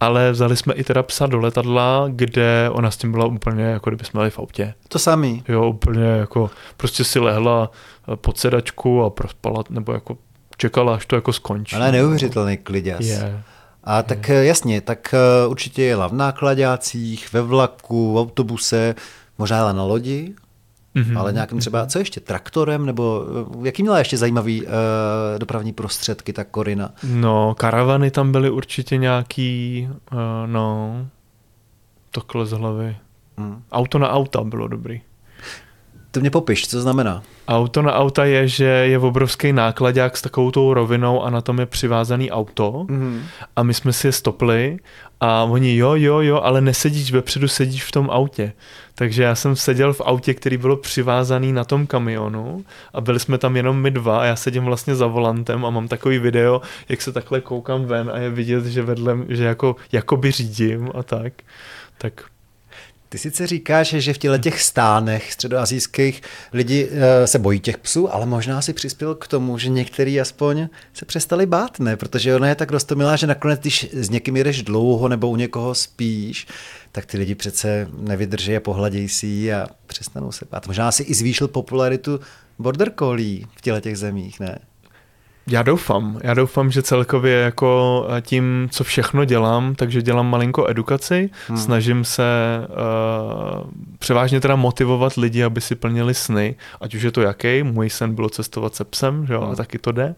ale vzali jsme i teda psa do letadla, kde ona s tím byla úplně, jako kdyby jsme byli v autě. To samý. Jo, úplně jako, prostě si lehla pod sedačku a prospala, nebo jako čekala, až to jako skončí. Ale neuvěřitelný kliděs. Je. A tak je. jasně, tak eh, určitě jela v nákladácích, ve vlaku, v autobuse, možná jela na lodi, mm-hmm. ale nějakým třeba, co ještě, traktorem, nebo eh, jaký měla ještě zajímavý uh, dopravní prostředky ta Korina? No, karavany tam byly určitě nějaký, uh, no, takhle z hlavy. Mm. Auto na auta bylo dobrý. To mě popiš, co znamená? Auto na auta je, že je obrovský nákladák s takovou tou rovinou a na tom je přivázaný auto mm-hmm. a my jsme si je stopli a oni jo, jo, jo, ale nesedíš vepředu, sedíš v tom autě. Takže já jsem seděl v autě, který bylo přivázaný na tom kamionu a byli jsme tam jenom my dva a já sedím vlastně za volantem a mám takový video, jak se takhle koukám ven a je vidět, že vedle, že jako, jakoby řídím a tak. Tak ty sice říkáš, že v těle těch stánech středoazijských lidi uh, se bojí těch psů, ale možná si přispěl k tomu, že některý aspoň se přestali bát, ne? Protože ona je tak rostomilá, že nakonec, když s někým jedeš dlouho nebo u někoho spíš, tak ty lidi přece nevydrží a pohladějí si a přestanou se bát. Možná si i zvýšil popularitu border collie v těle těch zemích, ne? Já doufám. Já doufám, že celkově jako eh, tím, co všechno dělám, takže dělám malinko edukaci, hmm. snažím se uh, převážně teda motivovat lidi, aby si plnili sny, ať už je to jaký, můj sen bylo cestovat se psem, že jo, hmm. a taky to jde.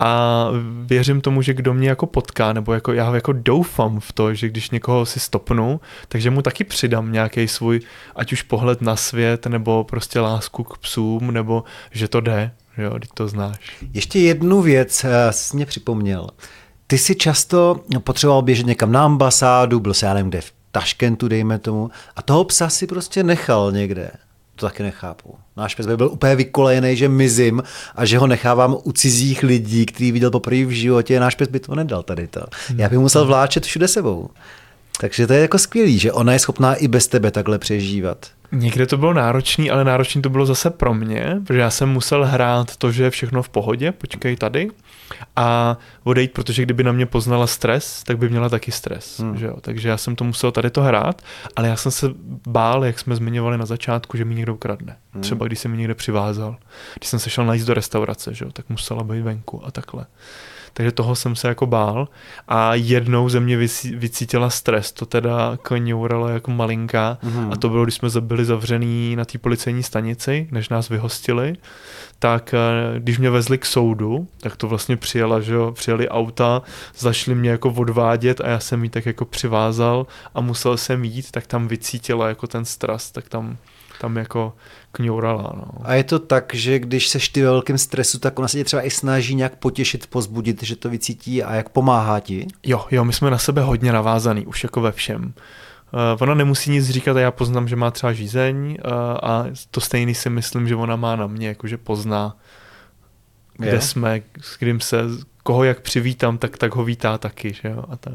A věřím tomu, že kdo mě jako potká, nebo jako já jako doufám v to, že když někoho si stopnu, takže mu taky přidám nějaký svůj, ať už pohled na svět, nebo prostě lásku k psům, nebo že to jde. Jo, teď to znáš. Ještě jednu věc uh, jsi mě připomněl. Ty si často potřeboval běžet někam na ambasádu, byl se já nevím kde, v Taškentu, dejme tomu, a toho psa si prostě nechal někde. To taky nechápu. Náš pes by byl úplně vykolejený, že mizím a že ho nechávám u cizích lidí, který viděl poprvé v životě. Náš pes by to nedal tady to. Já bych musel vláčet všude sebou. Takže to je jako skvělý, že ona je schopná i bez tebe takhle přežívat. Někde to bylo náročný, ale náročný to bylo zase pro mě, protože já jsem musel hrát to, že je všechno v pohodě, počkej tady a odejít, protože kdyby na mě poznala stres, tak by měla taky stres. Hmm. Že jo? Takže já jsem to musel tady to hrát, ale já jsem se bál, jak jsme zmiňovali na začátku, že mi někdo ukradne. Hmm. Třeba když se mi někde přivázal. Když jsem se šel najít do restaurace, že jo? tak musela být venku a takhle takže toho jsem se jako bál a jednou ze mě vycítila stres, to teda kňouralo jako malinká mm-hmm. a to bylo, když jsme byli zavřený na té policejní stanici, než nás vyhostili, tak eh, když mě vezli k soudu, tak to vlastně přijela, že jo, přijeli auta, zašli mě jako odvádět a já jsem jí tak jako přivázal a musel jsem jít, tak tam vycítila jako ten stres, tak tam tam jako kňourala. No. A je to tak, že když seš ty ve velkém stresu, tak ona se tě třeba i snaží nějak potěšit, pozbudit, že to vycítí a jak pomáhá ti? Jo, jo, my jsme na sebe hodně navázaný, už jako ve všem. Uh, ona nemusí nic říkat a já poznám, že má třeba žízeň uh, a to stejný si myslím, že ona má na mě, jakože pozná, kde je. jsme, s kým se, koho jak přivítám, tak, tak ho vítá taky, že jo. A tak.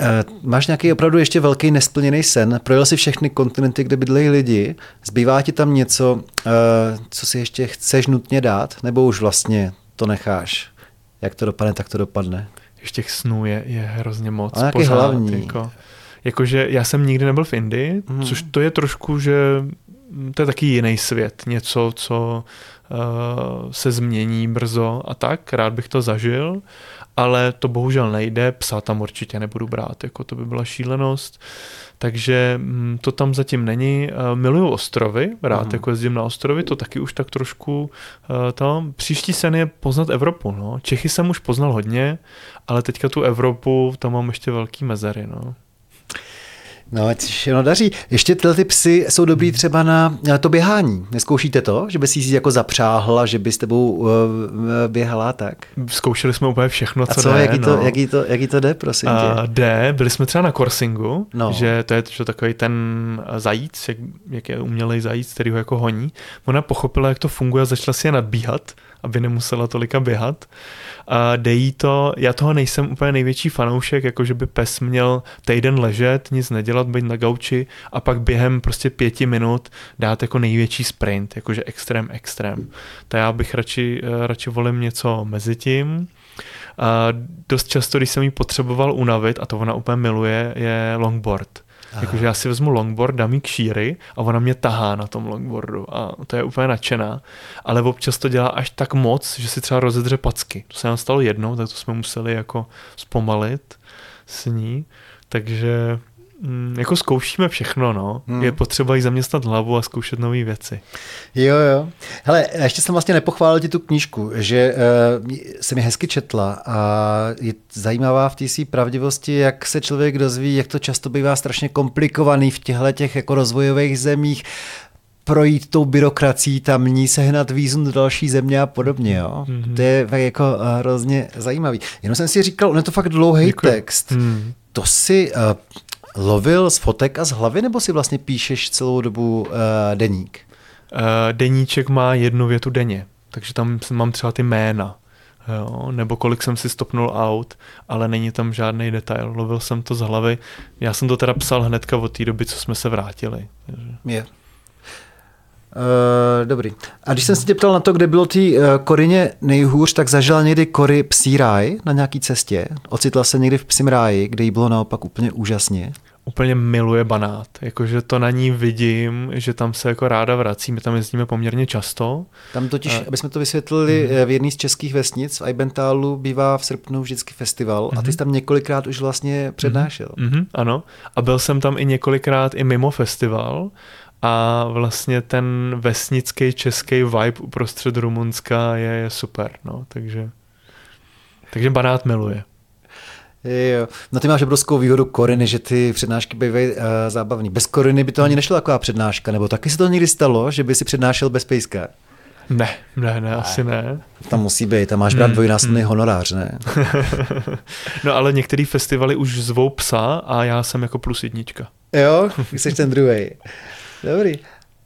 Eh, máš nějaký opravdu ještě velký nesplněný sen? Projel si všechny kontinenty, kde bydlejí lidi? Zbývá ti tam něco, eh, co si ještě chceš nutně dát? Nebo už vlastně to necháš? Jak to dopadne, tak to dopadne. Ještě těch snů je, je hrozně moc. A nějaký pořád, hlavní. Jako, jakože já jsem nikdy nebyl v Indii, hmm. což to je trošku, že to je taky jiný svět. Něco, co se změní brzo a tak. Rád bych to zažil ale to bohužel nejde, psa tam určitě nebudu brát, jako to by byla šílenost, takže mm, to tam zatím není. Eh, miluju ostrovy, rád uh-huh. jako jezdím na ostrovy, to taky už tak trošku eh, tam. Příští sen je poznat Evropu, no. Čechy jsem už poznal hodně, ale teďka tu Evropu, tam mám ještě velký mezery, no. No, ať se všechno daří. Ještě tyhle ty psy jsou dobrý třeba na, to běhání. Neskoušíte to? Že bys jí jako zapřáhla, že by s tebou uh, běhala tak? Zkoušeli jsme úplně všechno, co, A co jde. Jaký, to, no. jaký, to, jaký to jde, prosím tě? Uh, jde, byli jsme třeba na Corsingu, no. že to je že takový ten zajíc, jak, jak je umělej zajíc, který ho jako honí. Ona pochopila, jak to funguje a začala si je nadbíhat, aby nemusela tolika běhat. A dejí to, já toho nejsem úplně největší fanoušek, jako že by pes měl týden ležet, nic nedělat, být na gauči a pak během prostě pěti minut dát jako největší sprint, jakože extrém, extrém. To já bych radši, eh, radši volím něco mezi tím. A dost často, když jsem jí potřeboval unavit, a to ona úplně miluje, je longboard. Jakože já si vezmu longboard, dám jí kšíry a ona mě tahá na tom longboardu a to je úplně nadšená. Ale občas to dělá až tak moc, že si třeba rozedře packy. To se nám stalo jednou, tak to jsme museli jako zpomalit s ní. Takže mm, jako zkoušíme všechno, no. Hmm. Je potřeba jí zaměstnat hlavu a zkoušet nové věci. Jo, jo. Hele, ještě jsem vlastně nepochválil ti tu knížku, že uh, se mi hezky četla a je zajímavá v té své pravdivosti, jak se člověk dozví, jak to často bývá strašně komplikovaný v těchto těch jako rozvojových zemích projít tou byrokracií tamní, sehnat vízum do další země a podobně. Jo? Mm-hmm. To je tak jako uh, hrozně zajímavý. Jenom jsem si říkal, on je to fakt dlouhý text. Mm. To si uh, lovil z fotek a z hlavy, nebo si vlastně píšeš celou dobu uh, deník? Uh, deníček má jednu větu denně, takže tam mám třeba ty jména. Jo, nebo kolik jsem si stopnul aut, ale není tam žádný detail. Lovil jsem to z hlavy. Já jsem to teda psal hnedka od té doby, co jsme se vrátili. Je. Uh, dobrý. A když jsem se tě ptal na to, kde bylo ty uh, Korině nejhůř, tak zažila někdy Kory psí ráj na nějaký cestě? Ocitla se někdy v psím ráji, kde jí bylo naopak úplně úžasně? Úplně miluje Banát. Jakože to na ní vidím, že tam se jako ráda vrací. My tam jezdíme poměrně často. Tam totiž, a... aby jsme to vysvětlili, mm. v jedné z českých vesnic v Eibentálu bývá v srpnu vždycky festival mm. a ty mhm. jsi tam několikrát už vlastně přednášel. Mm. Ano. A byl jsem tam i několikrát i mimo festival a vlastně ten vesnický český vibe uprostřed Rumunska je, je super, no, takže, takže Banát miluje. Jo. No ty máš obrovskou výhodu Koriny, že ty přednášky bývají uh, zábavný. Bez Koriny by to ani nešlo taková přednáška, nebo taky se to někdy stalo, že by si přednášel bez pejska? Ne, ne, ne, asi ne. Tam musí být, tam máš brát hmm, dvojnásobný hmm. honorář, ne? no ale některý festivaly už zvou psa a já jsem jako plus jednička. Jo, jsi ten druhý. Dobrý.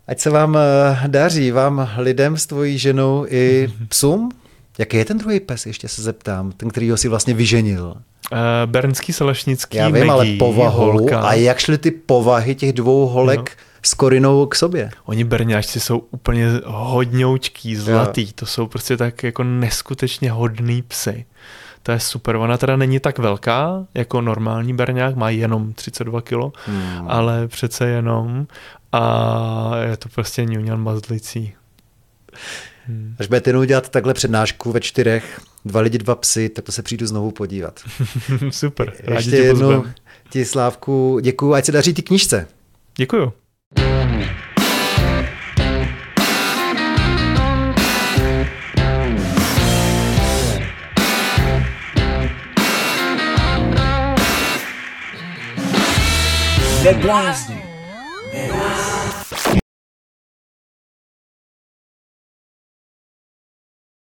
Ať se vám eh, daří, vám lidem s tvojí ženou i psům. Jaký je ten druhý pes, ještě se zeptám, ten, který ho si vlastně vyženil? Uh, Bernský, Salešnický, Já vím, ale povahu. Holka. A jak šly ty povahy těch dvou holek no. s Korinou k sobě? Oni berňáčci jsou úplně hodňoučký, zlatý. Jo. To jsou prostě tak jako neskutečně hodný psy. To je super. Ona teda není tak velká jako normální berňák, má jenom 32 kg, hmm. ale přece jenom a je to prostě ňuňan mazlicí. Hmm. Až budete jenom dělat takhle přednášku ve čtyřech, dva lidi, dva psy, tak to se přijdu znovu podívat. Super, rádi Ještě jednou ti Slávku děkuju, ať se daří ty knížce. Děkuju. Neblázni. Neblázni.